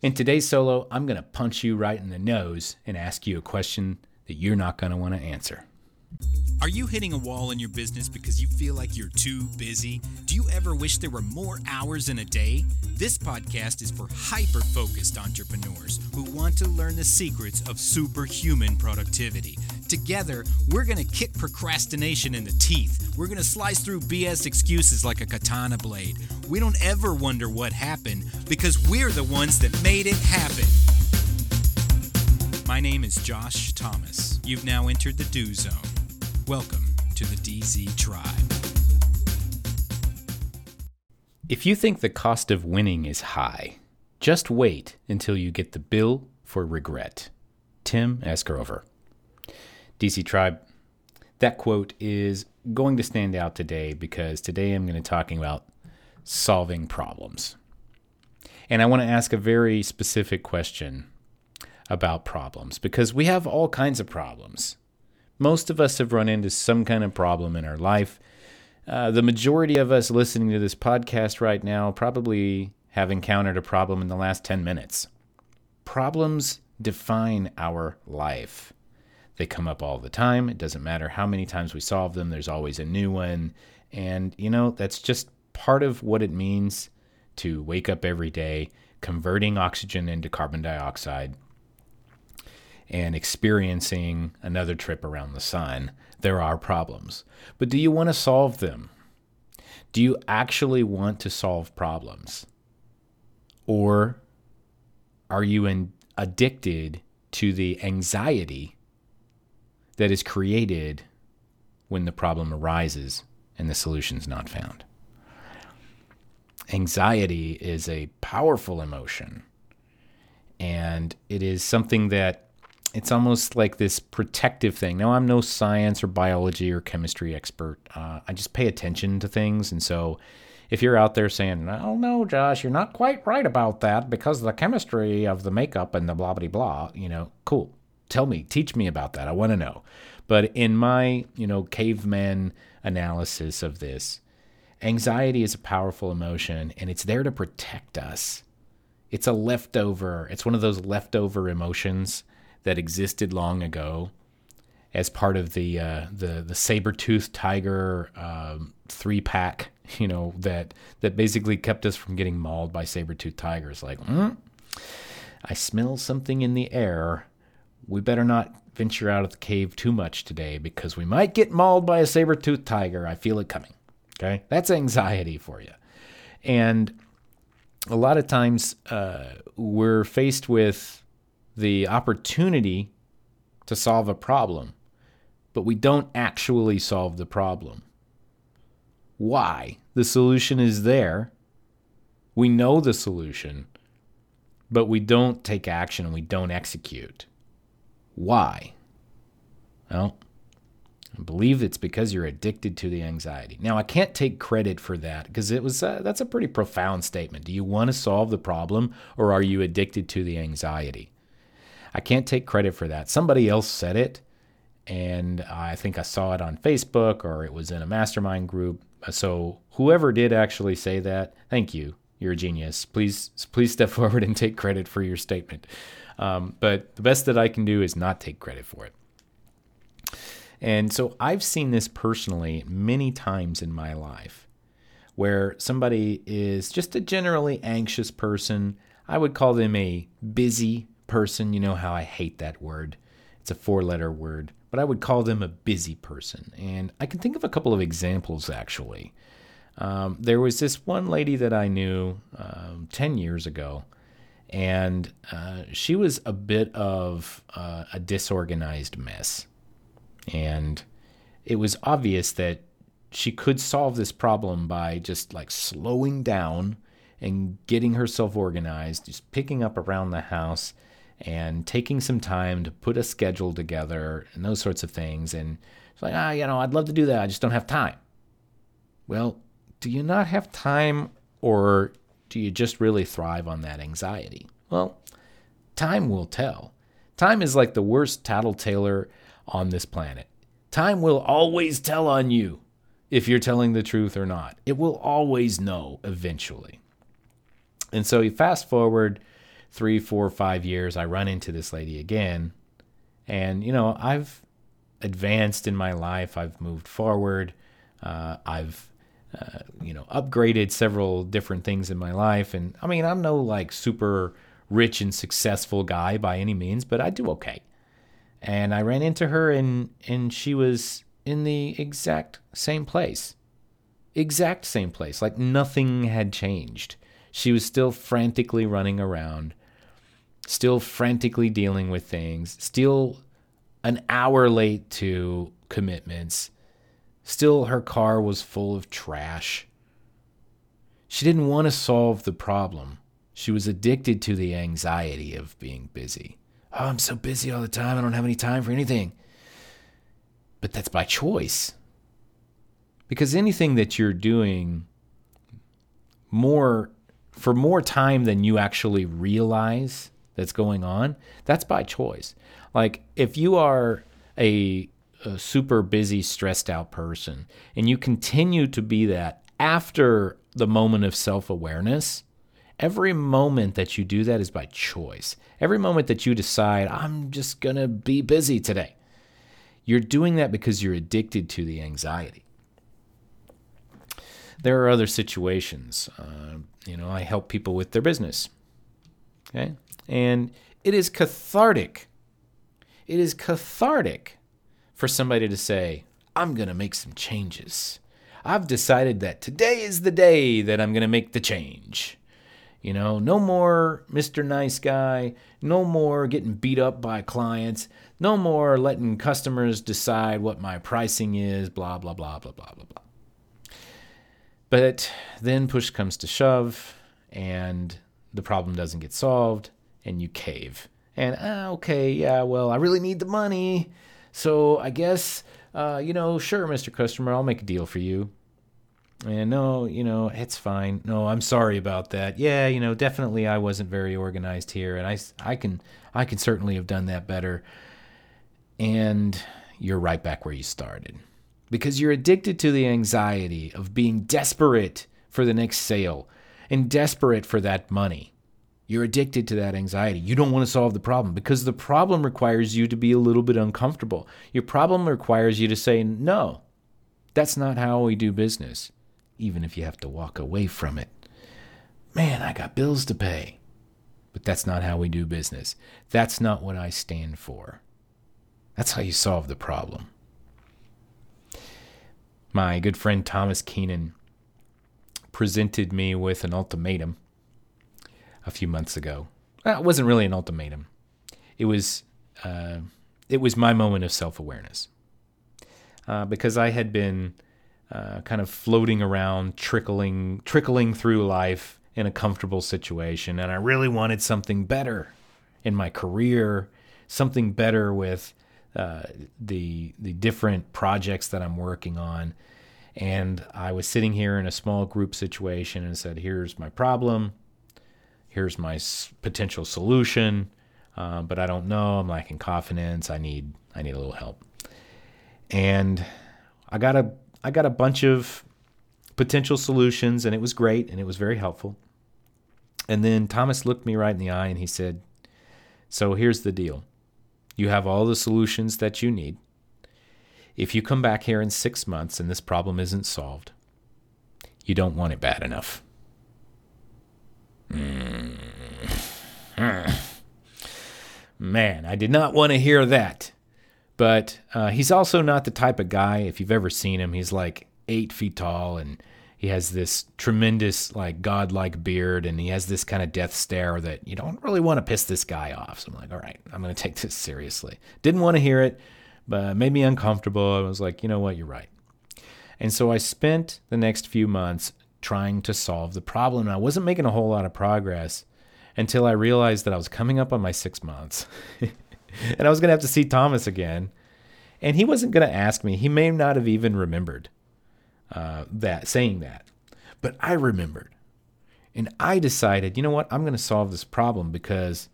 In today's solo, I'm going to punch you right in the nose and ask you a question that you're not going to want to answer. Are you hitting a wall in your business because you feel like you're too busy? Do you ever wish there were more hours in a day? This podcast is for hyper focused entrepreneurs who want to learn the secrets of superhuman productivity. Together, we're going to kick procrastination in the teeth. We're going to slice through BS excuses like a katana blade. We don't ever wonder what happened because we're the ones that made it happen. My name is Josh Thomas. You've now entered the Do Zone. Welcome to the DZ Tribe. If you think the cost of winning is high, just wait until you get the bill for regret. Tim S. DZ Tribe, that quote is going to stand out today because today I'm going to be talking about solving problems. And I want to ask a very specific question about problems because we have all kinds of problems. Most of us have run into some kind of problem in our life. Uh, the majority of us listening to this podcast right now probably have encountered a problem in the last 10 minutes. Problems define our life. They come up all the time. It doesn't matter how many times we solve them, there's always a new one. And, you know, that's just part of what it means to wake up every day, converting oxygen into carbon dioxide and experiencing another trip around the sun, there are problems. But do you want to solve them? Do you actually want to solve problems? Or are you in, addicted to the anxiety that is created when the problem arises and the solution is not found? Anxiety is a powerful emotion, and it is something that it's almost like this protective thing. Now, I'm no science or biology or chemistry expert. Uh, I just pay attention to things. And so, if you're out there saying, oh, no, Josh, you're not quite right about that because of the chemistry of the makeup and the blah, blah, blah, you know, cool. Tell me, teach me about that. I want to know. But in my, you know, caveman analysis of this, anxiety is a powerful emotion and it's there to protect us. It's a leftover, it's one of those leftover emotions that existed long ago as part of the uh, the the saber tooth tiger um, three pack, you know that that basically kept us from getting mauled by saber tooth tigers. Like, mm, I smell something in the air. We better not venture out of the cave too much today because we might get mauled by a saber toothed tiger. I feel it coming. Okay, that's anxiety for you, and a lot of times uh, we're faced with the opportunity to solve a problem, but we don't actually solve the problem. Why? The solution is there. We know the solution, but we don't take action and we don't execute. Why? Well, I believe it's because you're addicted to the anxiety. Now, I can't take credit for that because it was uh, that's a pretty profound statement. Do you want to solve the problem or are you addicted to the anxiety? I can't take credit for that. Somebody else said it, and I think I saw it on Facebook or it was in a mastermind group. So whoever did actually say that, thank you. You're a genius. Please, please step forward and take credit for your statement. Um, but the best that I can do is not take credit for it. And so I've seen this personally many times in my life where somebody is just a generally anxious person. I would call them a busy person. You know how I hate that word. It's a four letter word, but I would call them a busy person. And I can think of a couple of examples actually. Um, there was this one lady that I knew um, 10 years ago, and uh, she was a bit of uh, a disorganized mess. And it was obvious that she could solve this problem by just like slowing down and getting herself organized, just picking up around the house and taking some time to put a schedule together and those sorts of things. And it's like, ah, you know, I'd love to do that. I just don't have time. Well, do you not have time or do you just really thrive on that anxiety? Well, time will tell. Time is like the worst tattletailer on this planet. Time will always tell on you if you're telling the truth or not. It will always know eventually. And so you fast forward three, four, five years, I run into this lady again. And, you know, I've advanced in my life, I've moved forward, uh, I've, uh, you know, upgraded several different things in my life. And I mean, I'm no like super rich and successful guy by any means, but I do okay. And I ran into her and and she was in the exact same place. Exact same place. Like nothing had changed. She was still frantically running around, still frantically dealing with things, still an hour late to commitments. Still, her car was full of trash. She didn't want to solve the problem. She was addicted to the anxiety of being busy. Oh, I'm so busy all the time. I don't have any time for anything. But that's by choice. Because anything that you're doing more for more time than you actually realize that's going on, that's by choice. Like if you are a, a super busy, stressed out person and you continue to be that after the moment of self awareness, every moment that you do that is by choice. Every moment that you decide, I'm just going to be busy today, you're doing that because you're addicted to the anxiety. There are other situations. Uh, you know, I help people with their business. Okay. And it is cathartic. It is cathartic for somebody to say, I'm going to make some changes. I've decided that today is the day that I'm going to make the change. You know, no more Mr. Nice Guy, no more getting beat up by clients, no more letting customers decide what my pricing is, blah, blah, blah, blah, blah, blah, blah. But then push comes to shove and the problem doesn't get solved and you cave. And ah, okay, yeah, well, I really need the money. So I guess, uh, you know, sure, Mr. Customer, I'll make a deal for you. And no, you know, it's fine. No, I'm sorry about that. Yeah, you know, definitely I wasn't very organized here and I I can I can certainly have done that better. And you're right back where you started because you're addicted to the anxiety of being desperate for the next sale and desperate for that money. You're addicted to that anxiety. You don't want to solve the problem because the problem requires you to be a little bit uncomfortable. Your problem requires you to say, no, that's not how we do business, even if you have to walk away from it. Man, I got bills to pay. But that's not how we do business. That's not what I stand for. That's how you solve the problem my good friend Thomas Keenan presented me with an ultimatum a few months ago. Well, it wasn't really an ultimatum. It was uh, it was my moment of self awareness uh, because I had been uh, kind of floating around, trickling trickling through life in a comfortable situation, and I really wanted something better in my career, something better with uh, the the different projects that I'm working on. And I was sitting here in a small group situation and said, "Here's my problem. Here's my s- potential solution, uh, but I don't know. I'm lacking confidence. I need I need a little help." And I got a I got a bunch of potential solutions, and it was great and it was very helpful. And then Thomas looked me right in the eye and he said, "So here's the deal." You have all the solutions that you need. If you come back here in six months and this problem isn't solved, you don't want it bad enough. Mm. Man, I did not want to hear that. But uh, he's also not the type of guy, if you've ever seen him, he's like eight feet tall and he has this tremendous like godlike beard and he has this kind of death stare that you don't really want to piss this guy off. So i'm like all right i'm going to take this seriously. Didn't want to hear it but it made me uncomfortable. I was like you know what? You're right. And so i spent the next few months trying to solve the problem. I wasn't making a whole lot of progress until i realized that i was coming up on my six months and i was going to have to see thomas again and he wasn't going to ask me he may not have even remembered uh, that saying that. But I remembered, and I decided, you know what? I'm going to solve this problem because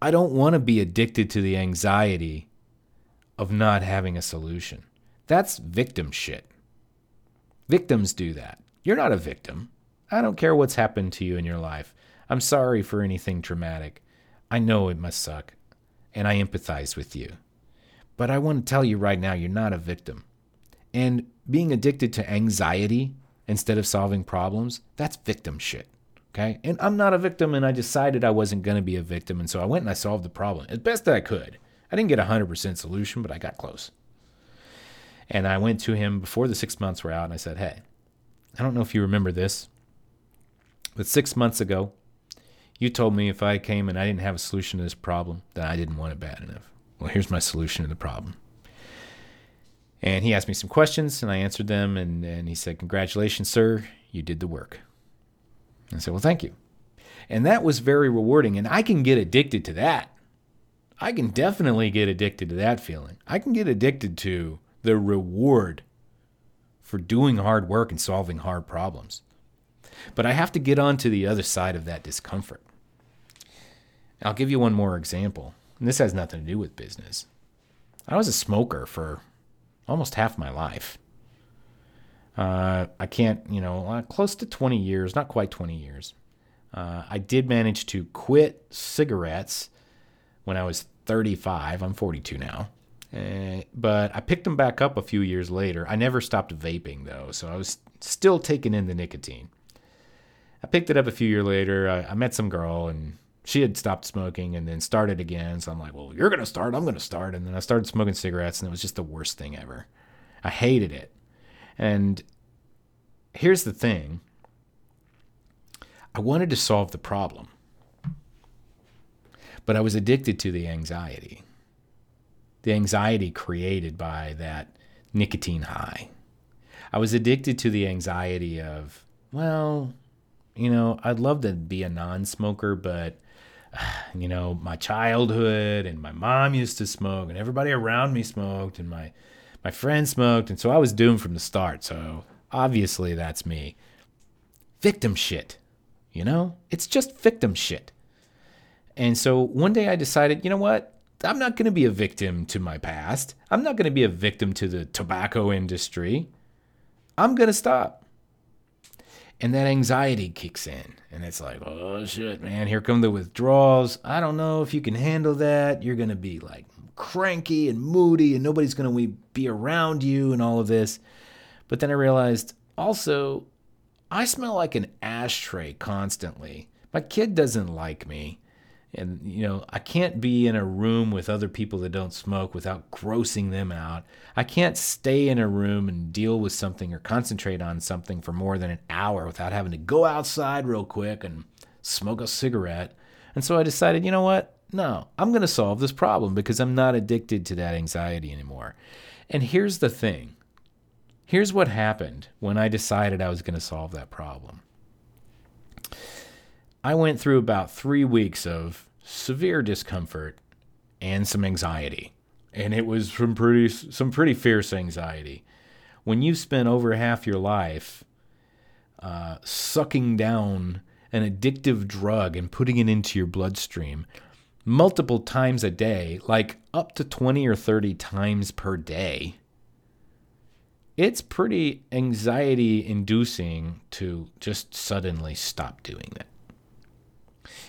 I don't want to be addicted to the anxiety of not having a solution. That's victim shit. Victims do that. You're not a victim. I don't care what's happened to you in your life. I'm sorry for anything traumatic. I know it must suck, and I empathize with you. But I want to tell you right now, you're not a victim. And being addicted to anxiety instead of solving problems, that's victim shit. Okay. And I'm not a victim, and I decided I wasn't going to be a victim. And so I went and I solved the problem as best that I could. I didn't get a 100% solution, but I got close. And I went to him before the six months were out and I said, Hey, I don't know if you remember this, but six months ago, you told me if I came and I didn't have a solution to this problem, that I didn't want it bad enough. Well, here's my solution to the problem. And he asked me some questions and I answered them. And, and he said, Congratulations, sir. You did the work. I said, Well, thank you. And that was very rewarding. And I can get addicted to that. I can definitely get addicted to that feeling. I can get addicted to the reward for doing hard work and solving hard problems. But I have to get on to the other side of that discomfort. I'll give you one more example. And this has nothing to do with business. I was a smoker for almost half my life. Uh, I can't, you know, uh, close to 20 years, not quite 20 years. Uh, I did manage to quit cigarettes when I was 35. I'm 42 now. Uh, but I picked them back up a few years later. I never stopped vaping though, so I was still taking in the nicotine. I picked it up a few years later. I, I met some girl and she had stopped smoking and then started again. So I'm like, well, you're going to start. I'm going to start. And then I started smoking cigarettes and it was just the worst thing ever. I hated it. And here's the thing I wanted to solve the problem, but I was addicted to the anxiety. The anxiety created by that nicotine high. I was addicted to the anxiety of, well, you know, I'd love to be a non smoker, but you know, my childhood and my mom used to smoke and everybody around me smoked and my my friends smoked and so I was doomed from the start. So obviously that's me. Victim shit. You know? It's just victim shit. And so one day I decided, you know what? I'm not going to be a victim to my past. I'm not going to be a victim to the tobacco industry. I'm going to stop and that anxiety kicks in. And it's like oh shit man here come the withdrawals. I don't know if you can handle that. You're going to be like cranky and moody and nobody's going to be around you and all of this. But then i realized also i smell like an ashtray constantly. My kid doesn't like me and you know i can't be in a room with other people that don't smoke without grossing them out. I can't stay in a room and deal with something or concentrate on something for more than an hour without having to go outside real quick and smoke a cigarette. And so i decided you know what? No i'm going to solve this problem because i'm not addicted to that anxiety anymore. And here's the thing. Here's what happened when i decided i was going to solve that problem I went through about three weeks of severe discomfort and some anxiety. And it was from pretty some pretty fierce anxiety. When you've spent over half your life uh, sucking down an addictive drug and putting it into your bloodstream multiple times a day, like up to 20 or 30 times per day, it's pretty anxiety inducing to just suddenly stop doing that.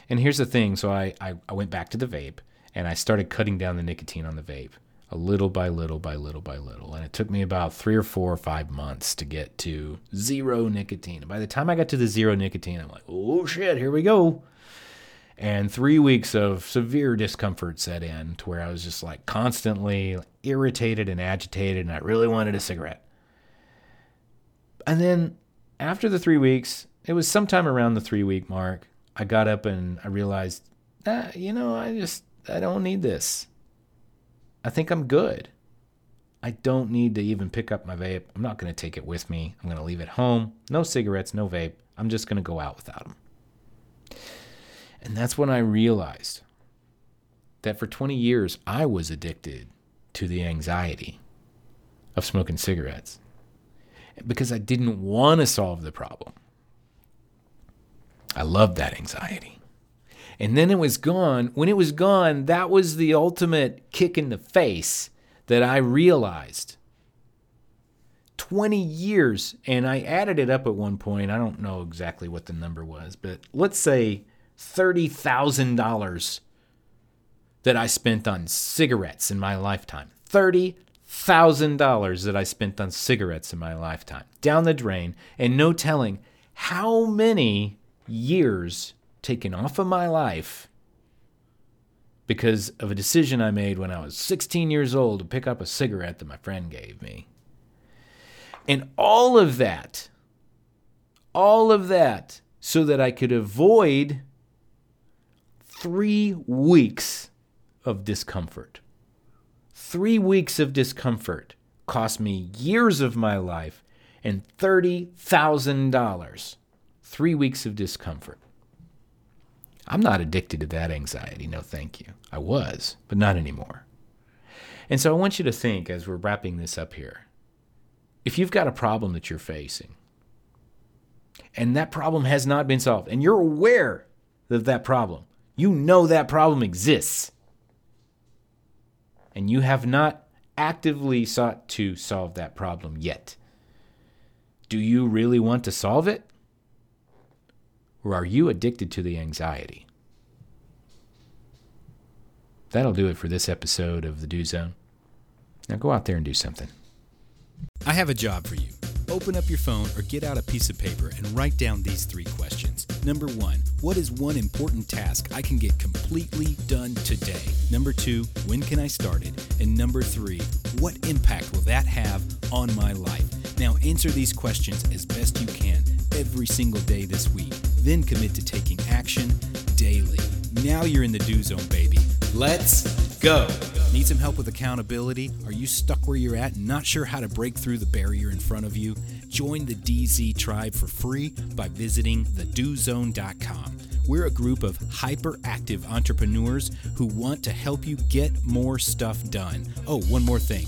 And here's the thing so I, I, I went back to the vape and I started cutting down the nicotine on the vape a little by little by little by little. And it took me about three or four or five months to get to zero nicotine. And by the time I got to the zero nicotine, I'm like, oh shit, here we go. And three weeks of severe discomfort set in to where I was just like constantly irritated and agitated, and I really wanted a cigarette. And then after the three weeks, it was sometime around the three week mark, I got up and I realized, ah, you know, I just, I don't need this. I think I'm good. I don't need to even pick up my vape. I'm not going to take it with me. I'm going to leave it home. No cigarettes, no vape. I'm just going to go out without them. And that's when I realized that for 20 years, I was addicted to the anxiety of smoking cigarettes because I didn't want to solve the problem. I loved that anxiety. And then it was gone. When it was gone, that was the ultimate kick in the face that I realized. 20 years, and I added it up at one point. I don't know exactly what the number was, but let's say $30,000 that I spent on cigarettes in my lifetime. $30,000 that I spent on cigarettes in my lifetime. Down the drain, and no telling how many years taken off of my life because of a decision I made when I was 16 years old to pick up a cigarette that my friend gave me. And all of that, all of that, so that I could avoid three weeks of discomfort. Three weeks of discomfort cost me years of my life and $30,000. Three weeks of discomfort. I'm not addicted to that anxiety. No, thank you. I was, but not anymore. And so I want you to think as we're wrapping this up here if you've got a problem that you're facing, and that problem has not been solved, and you're aware of that problem, you know that problem exists, and you have not actively sought to solve that problem yet. Do you really want to solve it? Or are you addicted to the anxiety? That'll do it for this episode of the Do Zone. Now go out there and do something. I have a job for you. Open up your phone or get out a piece of paper and write down these three questions. Number one, what is one important task I can get completely done today? Number two, when can I start it? And number three, what impact will that have on my life? Now answer these questions as best you can every single day this week. Then commit to taking action daily. Now you're in the do zone, baby. Let's go. Need some help with accountability? Are you stuck where you're at and not sure how to break through the barrier in front of you? Join the DZ tribe for free by visiting thedozone.com. We're a group of hyperactive entrepreneurs who want to help you get more stuff done. Oh, one more thing.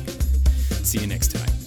See you next time.